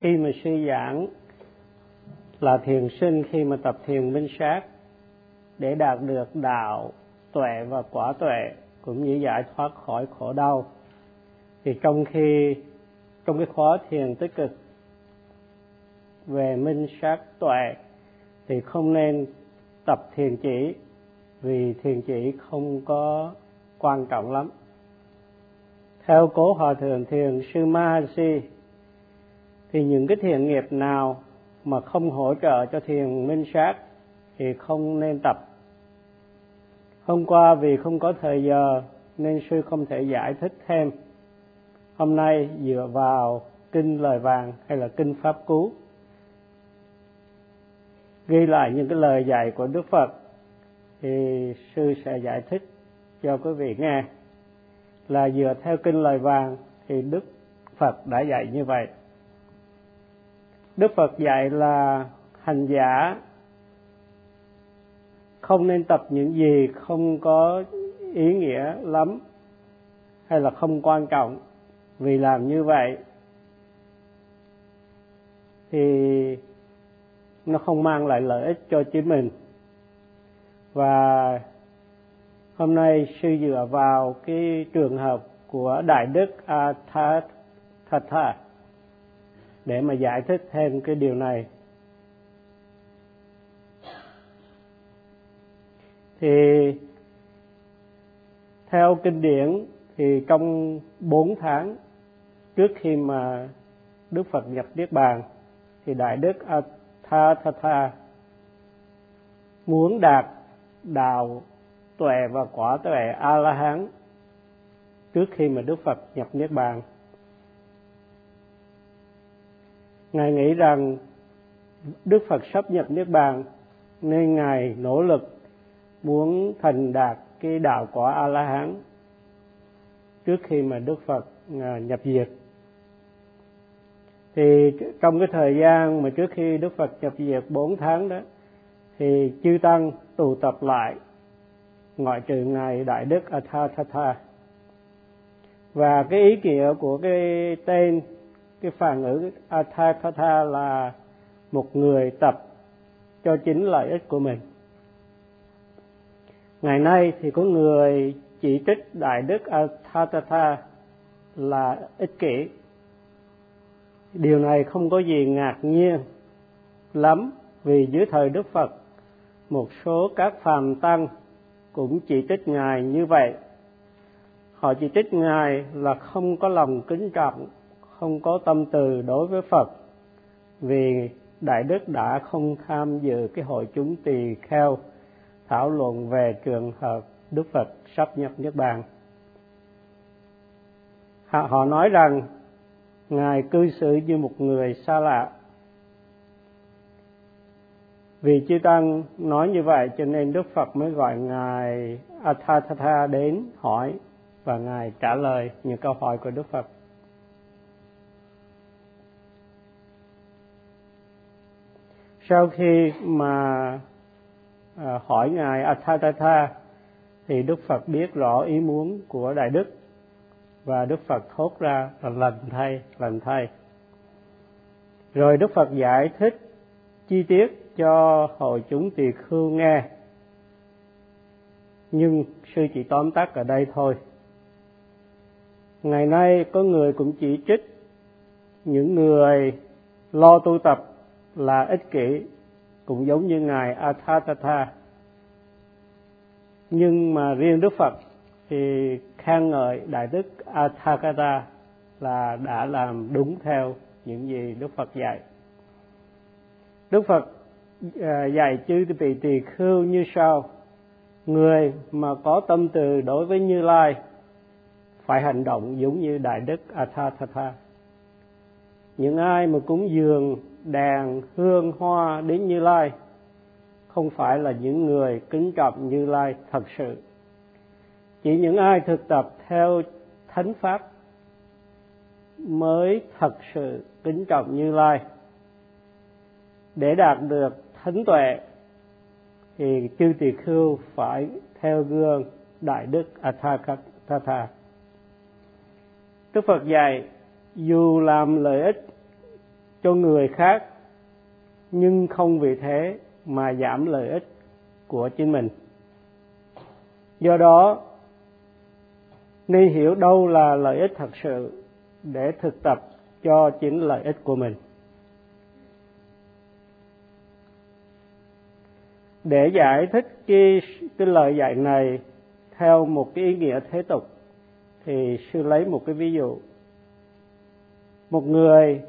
khi mà sư giảng là thiền sinh, khi mà tập thiền minh sát để đạt được đạo tuệ và quả tuệ cũng như giải thoát khỏi khổ đau, thì trong khi, trong cái khóa thiền tích cực về minh sát tuệ thì không nên tập thiền chỉ vì thiền chỉ không có quan trọng lắm. Theo cố hòa thượng thiền sư Mahasi thì những cái thiền nghiệp nào mà không hỗ trợ cho thiền minh sát thì không nên tập. Hôm qua vì không có thời giờ nên sư không thể giải thích thêm. Hôm nay dựa vào kinh lời vàng hay là kinh pháp cú, ghi lại những cái lời dạy của đức phật, thì sư sẽ giải thích cho quý vị nghe. Là dựa theo kinh lời vàng thì đức phật đã dạy như vậy đức phật dạy là hành giả không nên tập những gì không có ý nghĩa lắm hay là không quan trọng. Vì làm như vậy thì nó không mang lại lợi ích cho chính mình. Và hôm nay sư dựa vào cái trường hợp của đại đức Athatha để mà giải thích thêm cái điều này thì theo kinh điển thì trong bốn tháng trước khi mà Đức Phật nhập Niết Bàn thì Đại Đức Athatha muốn đạt đạo tuệ và quả tuệ A La Hán trước khi mà Đức Phật nhập Niết Bàn. Ngài nghĩ rằng Đức Phật sắp nhập Niết Bàn, nên Ngài nỗ lực muốn thành đạt cái đạo quả A La Hán trước khi mà Đức Phật à, nhập diệt. Thì trong cái thời gian mà trước khi Đức Phật nhập diệt bốn tháng đó, thì chư tăng tụ tập lại, ngoại trừ ngài Đại Đức Athathatha. Và cái ý nghĩa của cái tên cái phản ngữ Athathatha là một người tập cho chính lợi ích của mình. Ngày nay thì có người chỉ trích đại đức Athatha là ích kỷ. Điều này không có gì ngạc nhiên lắm vì dưới thời đức phật, một số các phàm tăng cũng chỉ trích ngài như vậy. Họ chỉ trích ngài là không có lòng kính trọng không có tâm từ đối với phật, vì đại đức đã không tham dự cái hội chúng tỳ kheo thảo luận về trường hợp Đức Phật sắp nhập Niết Bàn. Họ nói rằng, Ngài cư xử như một người xa lạ. Vì chư Tăng nói như vậy cho nên Đức Phật mới gọi Ngài Athathatha đến hỏi và Ngài trả lời những câu hỏi của Đức Phật. Sau khi mà à, hỏi ngài Athathatha thì Đức Phật biết rõ ý muốn của Đại Đức và Đức Phật thốt ra là lần thay, lần thay. Rồi Đức Phật giải thích chi tiết cho hội chúng tỳ khưu nghe. Nhưng sư chỉ tóm tắt ở đây thôi. Ngày nay có người cũng chỉ trích những người lo tu tập là ích kỷ, cũng giống như ngài Athathatha nhưng mà riêng Đức Phật thì khen ngợi đại đức Athakata là đã làm đúng theo những gì Đức Phật dạy. Đức Phật à, dạy chư vị tỳ khưu như sau: người mà có tâm từ đối với Như Lai phải hành động giống như đại đức Athathatha. Những ai mà cúng dường đèn hương hoa đến Như Lai không phải là những người kính trọng Như Lai thật sự. Chỉ những ai thực tập theo thánh pháp mới thật sự kính trọng Như Lai. Để đạt được thánh tuệ, thì chư tỳ khưu phải theo gương đại đức Atthakatha. Đức Phật dạy, dù làm lợi ích cho người khác, nhưng không vì thế mà giảm lợi ích của chính mình. Do đó, nên hiểu đâu là lợi ích thật sự để thực tập cho chính lợi ích của mình. Để giải thích cái cái lời dạy này theo một cái ý nghĩa thế tục, thì sư lấy một cái ví dụ. Một người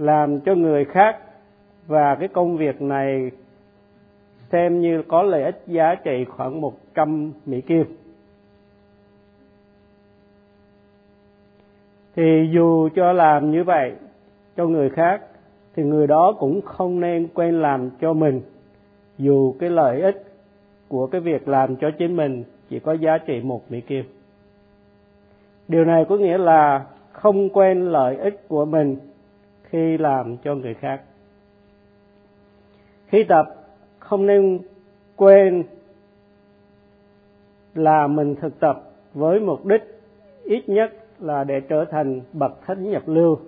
làm cho người khác và cái công việc này xem như có lợi ích giá trị khoảng 100 Mỹ Kim. Thì dù cho làm như vậy cho người khác, thì người đó cũng không nên quên làm cho mình dù cái lợi ích của cái việc làm cho chính mình chỉ có giá trị một Mỹ Kim. Điều này có nghĩa là không quên lợi ích của mình khi làm cho người khác. Khi tập, không nên quên là mình thực tập với mục đích ít nhất là để trở thành bậc thánh nhập lưu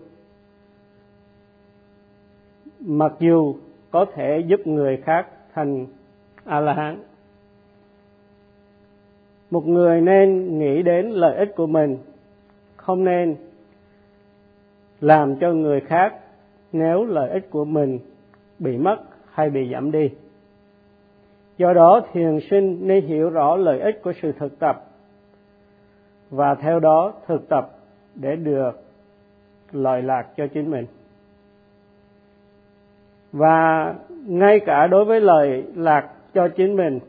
mặc dù có thể giúp người khác thành a la hán một người nên nghĩ đến lợi ích của mình, không nên làm cho người khác nếu lợi ích của mình bị mất hay bị giảm đi. Do đó, thiền sinh nên hiểu rõ lợi ích của sự thực tập và theo đó thực tập để được lợi lạc cho chính mình. Và ngay cả đối với lời lạc cho chính mình,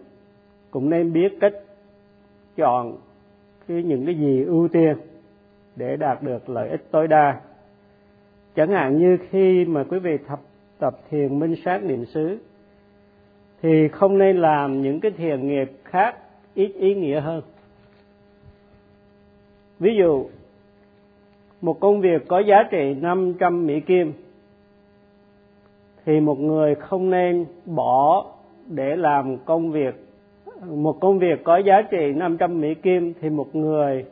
cũng nên biết cách chọn cái những cái gì ưu tiên để đạt được lợi ích tối đa chẳng hạn như khi mà quý vị tập tập thiền minh sát niệm xứ, thì không nên làm những cái thiền nghiệp khác ít ý nghĩa hơn. Ví dụ, một công việc có giá trị 500 Mỹ Kim, thì một người không nên bỏ để làm công việc. Một công việc có giá trị 500 Mỹ Kim, thì một người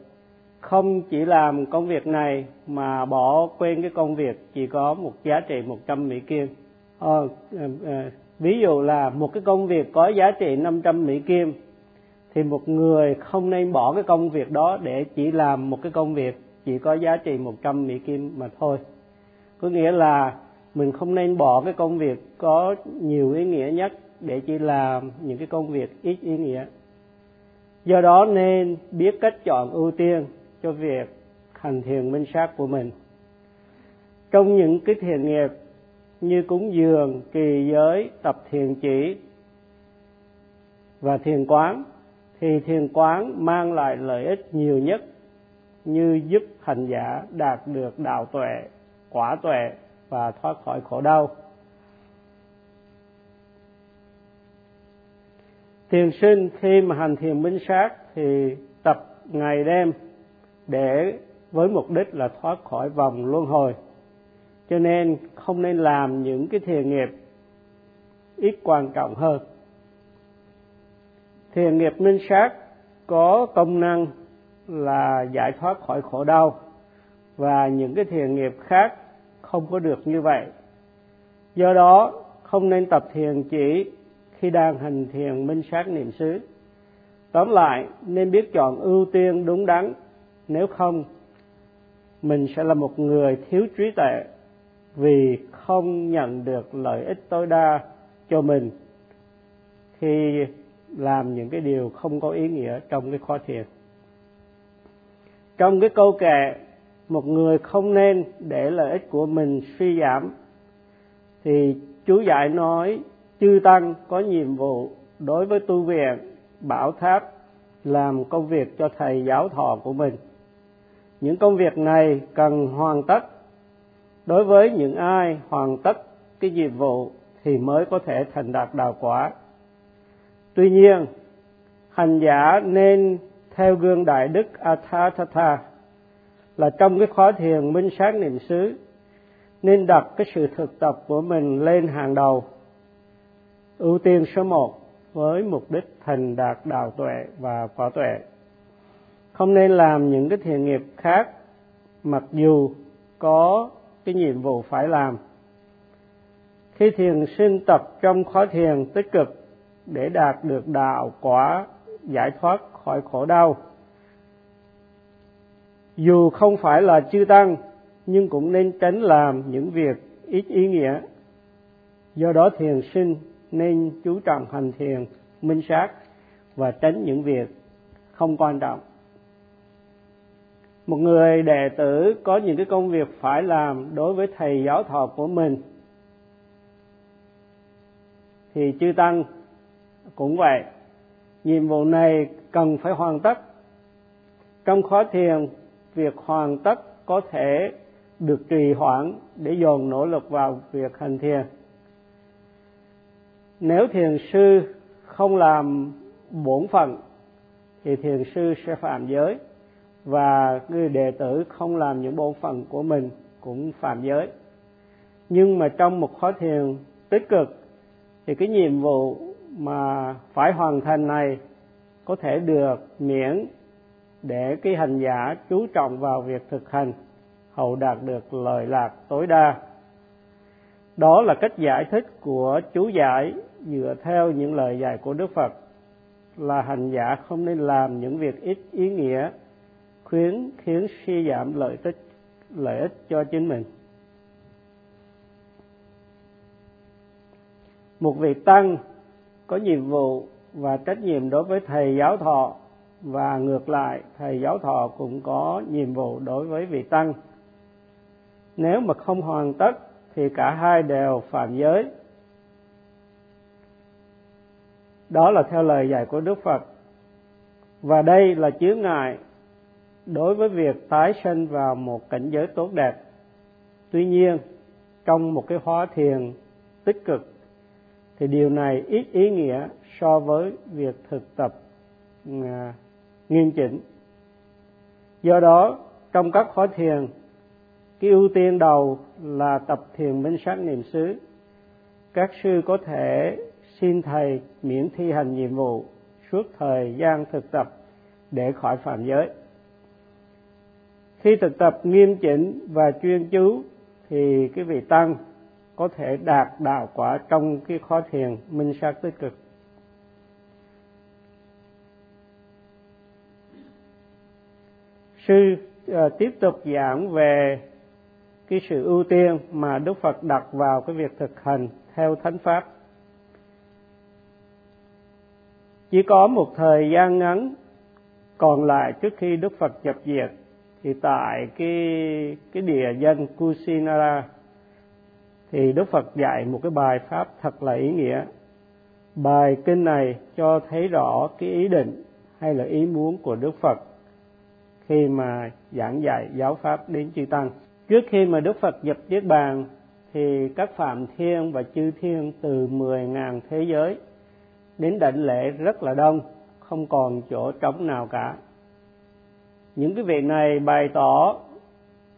không chỉ làm công việc này mà bỏ quên cái công việc chỉ có một giá trị 100 Mỹ Kim. Ờ, ờ, ờ, ví dụ là một cái công việc có giá trị 500 Mỹ Kim thì một người không nên bỏ cái công việc đó để chỉ làm một cái công việc chỉ có giá trị 100 Mỹ Kim mà thôi. Có nghĩa là mình không nên bỏ cái công việc có nhiều ý nghĩa nhất để chỉ làm những cái công việc ít ý nghĩa. Do đó nên biết cách chọn ưu tiên cho việc hành thiền minh sát của mình. Trong những cái thiền nghiệp như cúng dường, kỳ giới, tập thiền chỉ và thiền quán thì thiền quán mang lại lợi ích nhiều nhất như giúp hành giả đạt được đạo tuệ, quả tuệ và thoát khỏi khổ đau. Thiền sinh khi mà hành thiền minh sát thì tập ngày đêm để với mục đích là thoát khỏi vòng luân hồi. Cho nên không nên làm những cái thiền nghiệp ít quan trọng hơn. Thiền nghiệp minh sát có công năng là giải thoát khỏi khổ đau, và những cái thiền nghiệp khác không có được như vậy do đó, không nên tập thiền chỉ khi đang hành thiền minh sát niệm xứ tóm lại, nên biết chọn ưu tiên đúng đắn nếu không, mình sẽ là một người thiếu trí tuệ vì không nhận được lợi ích tối đa cho mình khi làm những cái điều không có ý nghĩa trong cái khó thiền. Trong cái câu kệ, một người không nên để lợi ích của mình suy giảm, thì chú giải nói, chư tăng có nhiệm vụ đối với tu viện, bảo tháp, làm công việc cho thầy giáo thọ của mình những công việc này cần hoàn tất. Đối với những ai hoàn tất cái nhiệm vụ thì mới có thể thành đạt đạo quả. Tuy nhiên, hành giả nên theo gương đại đức Athathatha là trong cái khóa thiền minh sát niệm xứ, nên đặt cái sự thực tập của mình lên hàng đầu. Ưu tiên số một với mục đích thành đạt đạo tuệ và quả tuệ không nên làm những cái thiện nghiệp khác, mặc dù có cái nhiệm vụ phải làm. Khi thiền sinh tập trong khóa thiền tích cực để đạt được đạo quả giải thoát khỏi khổ đau. Dù không phải là chư tăng, nhưng cũng nên tránh làm những việc ít ý nghĩa. Do đó thiền sinh nên chú trọng hành thiền, minh sát và tránh những việc không quan trọng một người đệ tử có những cái công việc phải làm đối với thầy giáo thọ của mình. Thì chư tăng cũng vậy. Nhiệm vụ này cần phải hoàn tất. Trong khóa thiền, việc hoàn tất có thể được trì hoãn để dồn nỗ lực vào việc hành thiền. Nếu thiền sư không làm bổn phận, thì thiền sư sẽ phạm giới và người đệ tử không làm những bộ phận của mình cũng phạm giới. Nhưng mà trong một khóa thiền tích cực, thì cái nhiệm vụ mà phải hoàn thành này có thể được miễn để cái hành giả chú trọng vào việc thực hành, hầu đạt được lợi lạc tối đa. Đó là cách giải thích của chú giải dựa theo những lời dạy của đức phật, là hành giả không nên làm những việc ít ý nghĩa khuyến khiến suy giảm lợi ích lợi ích cho chính mình. Một vị tăng có nhiệm vụ và trách nhiệm đối với thầy giáo thọ và ngược lại, thầy giáo thọ cũng có nhiệm vụ đối với vị tăng. Nếu mà không hoàn tất thì cả hai đều phạm giới. Đó là theo lời dạy của đức phật. Và đây là chướng ngại đối với việc tái sinh vào một cảnh giới tốt đẹp tuy nhiên trong một cái hóa thiền tích cực thì điều này ít ý nghĩa so với việc thực tập à, nghiêm chỉnh. Do đó trong các khóa thiền cái ưu tiên đầu là tập thiền minh sát niệm xứ. Các sư có thể xin thầy miễn thi hành nhiệm vụ suốt thời gian thực tập để khỏi phạm giới khi thực tập nghiêm chỉnh và chuyên chú thì cái vị tăng có thể đạt đạo quả trong cái khó thiền minh sát tích cực. Sư uh, tiếp tục giảng về cái sự ưu tiên mà đức phật đặt vào cái việc thực hành theo thánh pháp. Chỉ có một thời gian ngắn còn lại trước khi đức phật nhập diệt thì tại cái cái địa danh Kusinara thì Đức Phật dạy một cái bài pháp thật là ý nghĩa. Bài kinh này cho thấy rõ cái ý định hay là ý muốn của Đức Phật khi mà giảng dạy giáo pháp đến chư tăng. Trước khi mà Đức Phật nhập niết bàn thì các phạm thiên và chư thiên từ 10.000 thế giới đến đảnh lễ rất là đông, không còn chỗ trống nào cả. Những cái vị này bày tỏ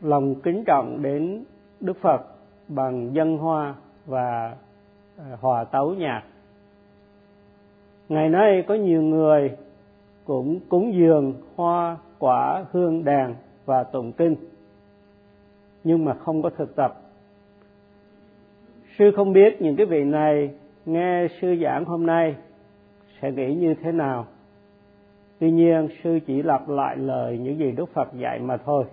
lòng kính trọng đến Đức Phật bằng dân hoa và ờ, hòa tấu nhạc. Ngày nay có nhiều người cũng cúng dường hoa, quả, hương, đàn và tụng kinh, nhưng mà không có thực tập. Sư không biết những cái vị này nghe sư giảng hôm nay sẽ nghĩ như thế nào. Tuy nhiên, sư chỉ lặp lại lời những gì Đức Phật dạy mà thôi.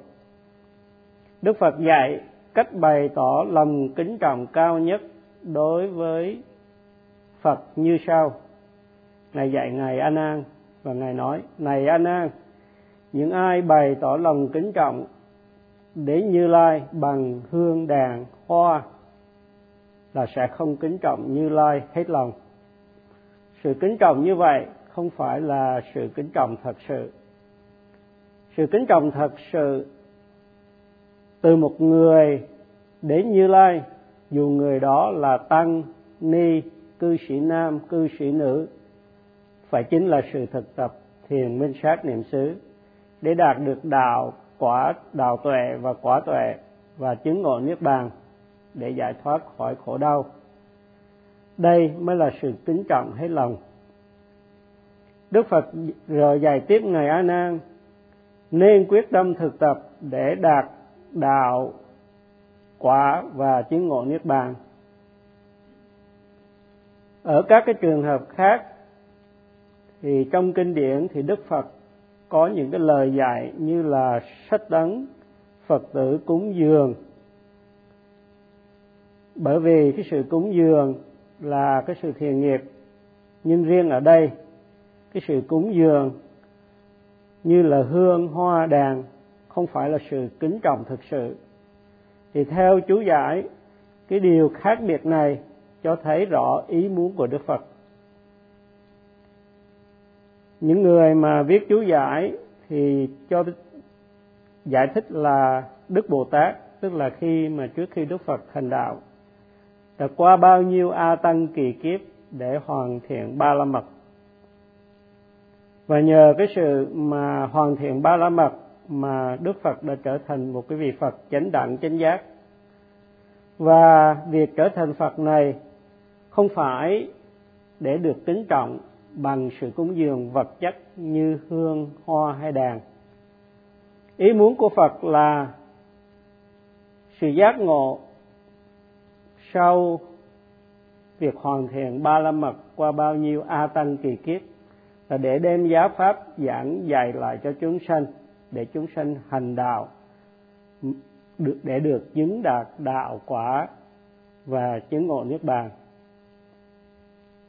Đức Phật dạy cách bày tỏ lòng kính trọng cao nhất đối với Phật như sau. Ngài dạy Ngài A Nan và Ngài nói: "Này A Nan, những ai bày tỏ lòng kính trọng đến Như Lai bằng hương đàn hoa là sẽ không kính trọng Như Lai hết lòng. Sự kính trọng như vậy không phải là sự kính trọng thật sự. Sự kính trọng thật sự từ một người đến Như Lai, dù người đó là tăng, ni, cư sĩ nam, cư sĩ nữ, phải chính là sự thực tập thiền minh sát niệm xứ để đạt được đạo quả đạo tuệ và quả tuệ và chứng ngộ niết bàn để giải thoát khỏi khổ đau. Đây mới là sự kính trọng hết lòng. Đức Phật rồi dạy tiếp ngài A Nan nên quyết tâm thực tập để đạt đạo quả và chứng ngộ niết bàn. Ở các cái trường hợp khác, thì trong kinh điển thì đức phật có những cái lời dạy như là sách đấng, phật tử cúng dường. Bởi vì cái sự cúng dường là cái sự thiền nghiệp, nhưng riêng ở đây cái sự cúng dường như là hương, hoa, đàn, không phải là sự kính trọng thực sự. Thì theo chú giải, cái điều khác biệt này cho thấy rõ ý muốn của đức phật. Những người mà viết chú giải thì cho giải thích là đức bồ tát, tức là khi mà trước khi đức phật thành đạo, đã qua bao nhiêu a tăng kỳ kiếp để hoàn thiện ba la mật và nhờ cái sự mà hoàn thiện ba la mật mà đức phật đã trở thành một cái vị phật chánh đẳng, chánh giác. Và việc trở thành phật này không phải để được kính trọng bằng sự cúng dường vật chất như hương, hoa hay đàn. Ý muốn của phật là sự giác ngộ sau việc hoàn thiện ba la mật qua bao nhiêu a tăng kỳ kiếp là để đem giáo pháp giảng dạy lại cho chúng sanh, để chúng sanh hành đạo, được, để được chứng đạt đạo quả và chứng ngộ niết bàn.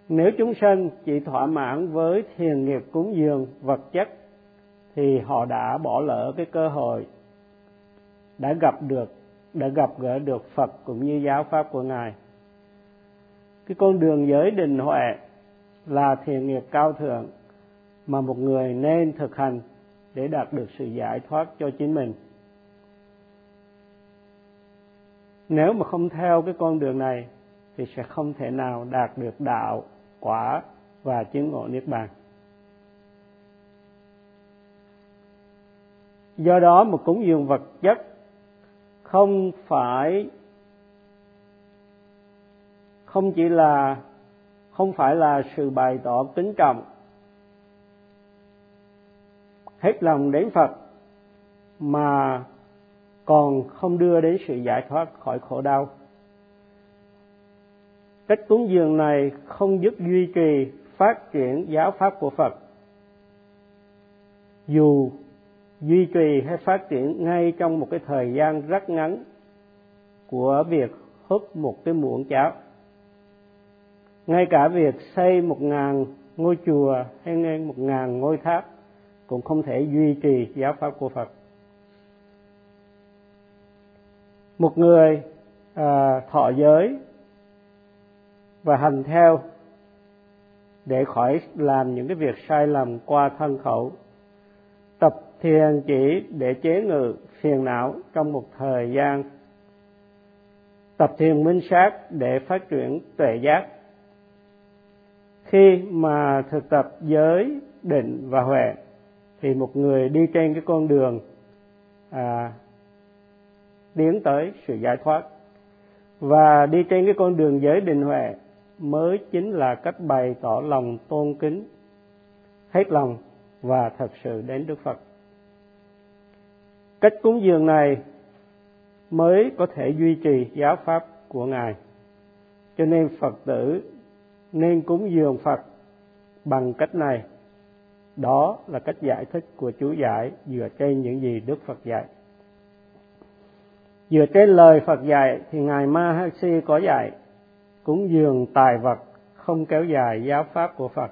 Nếu chúng sanh chỉ thỏa mãn với thiền nghiệp cúng dường vật chất, thì họ đã bỏ lỡ cái cơ hội, đã gặp được, đã gặp gỡ được Phật cũng như giáo pháp của ngài. Cái con đường giới định huệ là thiền nghiệp cao thượng mà một người nên thực hành để đạt được sự giải thoát cho chính mình. Nếu mà không theo cái con đường này, thì sẽ không thể nào đạt được đạo, quả và chứng ngộ niết bàn. Do đó một cúng dường vật chất không phải, không chỉ là, không phải là sự bày tỏ kính trọng hết lòng đến Phật, mà còn không đưa đến sự giải thoát khỏi khổ đau. Cách cúng dường này không giúp duy trì phát triển giáo pháp của Phật. Dù duy trì hay phát triển ngay trong một cái thời gian rất ngắn của việc húp một cái muỗng cháo, ngay cả việc xây một ngàn ngôi chùa hay ngay một ngàn ngôi tháp cũng không thể duy trì giáo pháp của Phật. Một người à, thọ giới và hành theo để khỏi làm những cái việc sai lầm qua thân khẩu tập thiền chỉ để chế ngự phiền não trong một thời gian tập thiền minh sát để phát triển tuệ giác khi mà thực tập giới định và huệ thì một người đi trên cái con đường à, tiến tới sự giải thoát và đi trên cái con đường giới định huệ mới chính là cách bày tỏ lòng tôn kính hết lòng và thật sự đến Đức Phật. Cách cúng dường này mới có thể duy trì giáo pháp của Ngài. Cho nên Phật tử nên cúng dường Phật bằng cách này. Đó là cách giải thích của chú giải dựa trên những gì Đức Phật dạy. Dựa trên lời Phật dạy thì Ngài Mahasi có dạy, cúng dường tài vật, không kéo dài giáo pháp của Phật.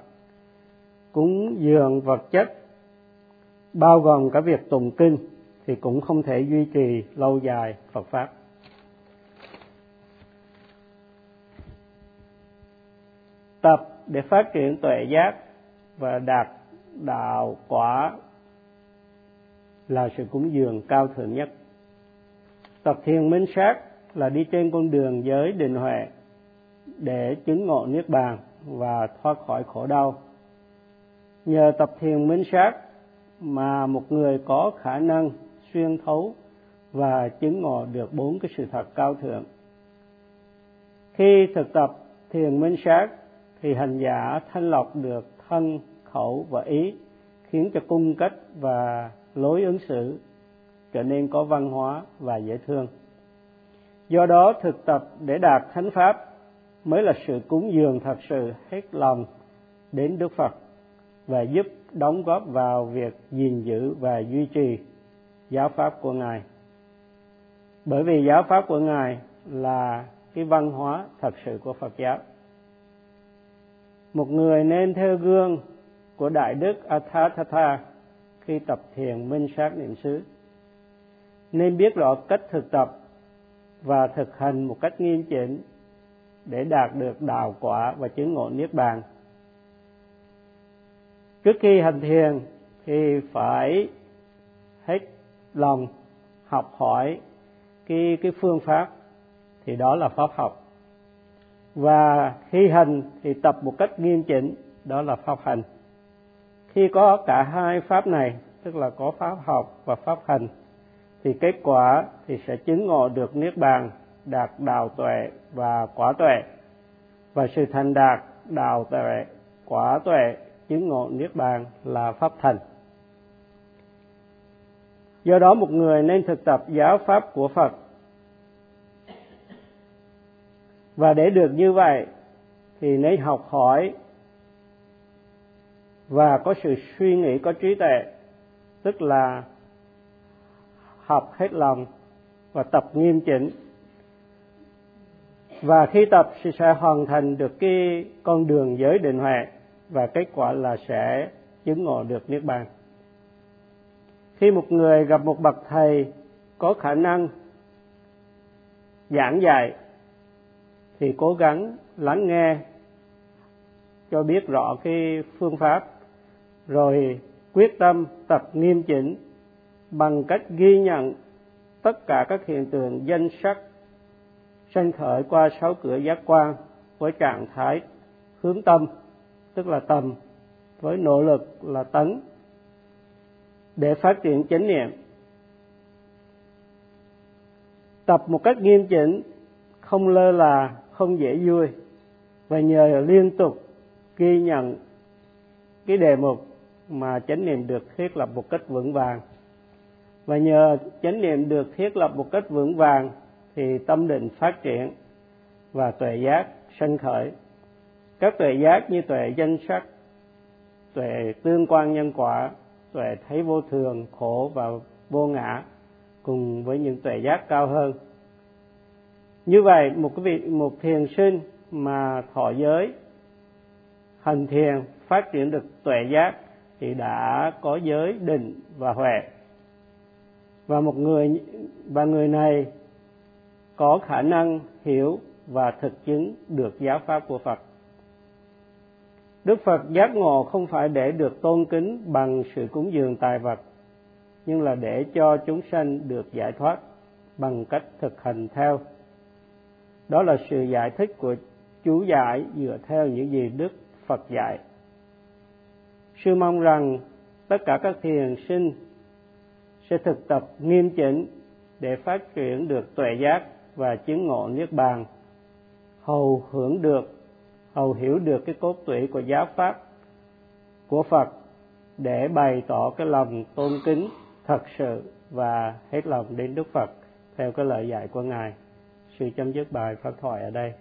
Cúng dường vật chất, bao gồm cả việc tụng kinh, thì cũng không thể duy trì lâu dài Phật pháp. tập để phát triển tuệ giác và đạt đạo quả là sự cúng dường cao thượng nhất. Tập thiền minh sát là đi trên con đường giới định huệ để chứng ngộ niết bàn và thoát khỏi khổ đau. Nhờ tập thiền minh sát mà một người có khả năng xuyên thấu và chứng ngộ được bốn cái sự thật cao thượng. Khi thực tập thiền minh sát thì hành giả thanh lọc được thân khẩu và ý, khiến cho cung cách và lối ứng xử trở nên có văn hóa và dễ thương do đó, thực tập để đạt thánh pháp mới là sự cúng dường thật sự hết lòng đến Đức Phật và giúp đóng góp vào việc gìn giữ và duy trì giáo pháp của Ngài. Bởi vì giáo pháp của Ngài là cái văn hóa thật sự của Phật giáo. Một người nên theo gương của Đại Đức Athathatha khi tập thiền minh sát niệm xứ. Nên biết rõ cách thực tập và thực hành một cách nghiêm chỉnh để đạt được đạo quả và chứng ngộ niết bàn. Trước khi hành thiền thì phải hết lòng học hỏi cái cái phương pháp, thì đó là pháp học và khi hành thì tập một cách nghiêm chỉnh, đó là pháp hành khi có cả hai pháp này, tức là có pháp học và pháp hành, thì kết quả thì sẽ chứng ngộ được niết bàn, đạt đạo tuệ và quả tuệ. Và sự thành đạt đạo tuệ, quả tuệ chứng ngộ niết bàn là pháp thành. Do đó một người nên thực tập giáo pháp của phật. Và để được như vậy, thì nên học hỏi và có sự suy nghĩ, có trí tuệ, tức là học hết lòng và tập nghiêm chỉnh. Và khi tập thì sẽ hoàn thành được cái con đường giới định huệ và kết quả là sẽ chứng ngộ được niết bàn. Khi một người gặp một bậc thầy có khả năng giảng dạy thì cố gắng lắng nghe cho biết rõ cái phương pháp rồi quyết tâm tập nghiêm chỉnh bằng cách ghi nhận tất cả các hiện tượng danh sắc sanh khởi qua sáu cửa giác quan với trạng thái hướng tâm, tức là tầm, với nỗ lực là tấn, để phát triển chánh niệm. Tập một cách nghiêm chỉnh, không lơ là, không dễ vui, và nhờ liên tục ghi nhận cái đề mục mà chánh niệm được thiết lập một cách vững vàng. Và nhờ chánh niệm được thiết lập một cách vững vàng thì tâm định phát triển và tuệ giác sanh khởi. Các tuệ giác như tuệ danh sắc, tuệ tương quan nhân quả, tuệ thấy vô thường, khổ và vô ngã cùng với những tuệ giác cao hơn. Như vậy, một cái vị, một thiền sinh mà thọ giới hành thiền phát triển được tuệ giác thì đã có giới định và huệ và một người và người này có khả năng hiểu và thực chứng được giáo pháp của Phật. Đức Phật giác ngộ không phải để được tôn kính bằng sự cúng dường tài vật, nhưng là để cho chúng sanh được giải thoát bằng cách thực hành theo. Đó là sự giải thích của chú giải dựa theo những gì Đức Phật dạy. Sư mong rằng tất cả các thiền sinh sẽ thực tập nghiêm chỉnh để phát triển được tuệ giác và chứng ngộ niết bàn, hầu hưởng được, hầu hiểu được cái cốt tủy của giáo pháp của Phật để bày tỏ cái lòng tôn kính thật sự và hết lòng đến Đức Phật theo cái lời dạy của Ngài. Sư chấm dứt bài pháp thoại ở đây.